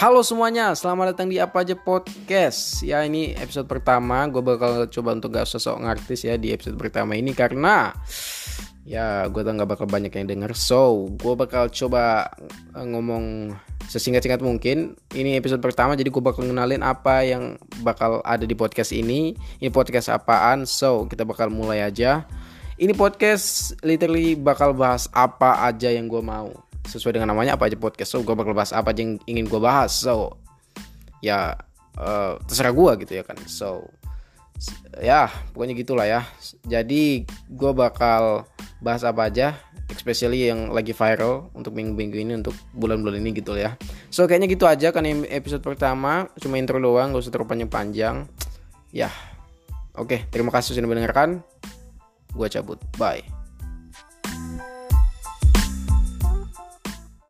Halo semuanya, selamat datang di Apa Aja Podcast. Ya ini episode pertama, gue bakal coba untuk gak usah sok ngartis ya di episode pertama ini Karena ya gue tau gak bakal banyak yang denger. So, gue bakal coba eh, ngomong sesingkat-singkat mungkin. Ini episode pertama, jadi gue bakal ngenalin apa yang bakal ada di podcast ini. Ini podcast apaan, so kita bakal mulai aja. Ini podcast literally bakal bahas apa aja yang gue mau sesuai dengan namanya apa aja podcast. So gue bakal bahas apa aja yang ingin gue bahas. So ya uh, terserah gue gitu ya kan. So ya pokoknya gitulah ya. Jadi gue bakal bahas apa aja especially yang lagi viral untuk minggu-minggu ini untuk bulan-bulan ini gitu ya. So kayaknya gitu aja kan episode pertama. Cuma intro doang gak usah terlalu panjang-panjang. Ya oke. Terima kasih sudah mendengarkan. Gue cabut. Bye